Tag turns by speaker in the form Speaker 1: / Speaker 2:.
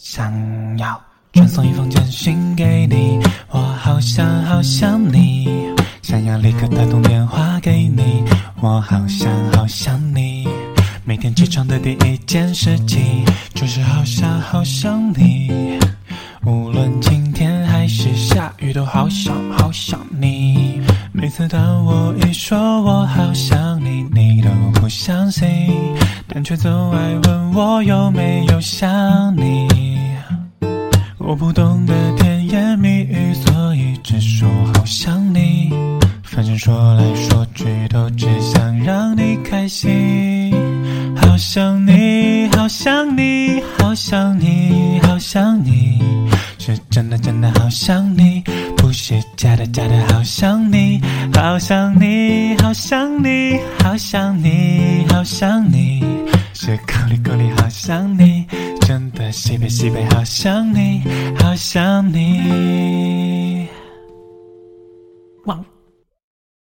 Speaker 1: 想要传送一封简讯给你，我好想好想你，想要立刻打通电话给你，我好想好想你。每天起床的第一件事情就是好想好想你，无论晴天还是下雨，都好想好想你。每次当我一说我好想你，你都不相信，但却总爱问我有没有想。我不懂得甜言蜜语，所以只说好想你。反正说来说去都只想让你开心。好想你，好想你，好想你，好想你，是真的真的好想你，不是假的假的好想你。好想你，好想你，好想你，好想你，真的西北西北，好想你，好想你。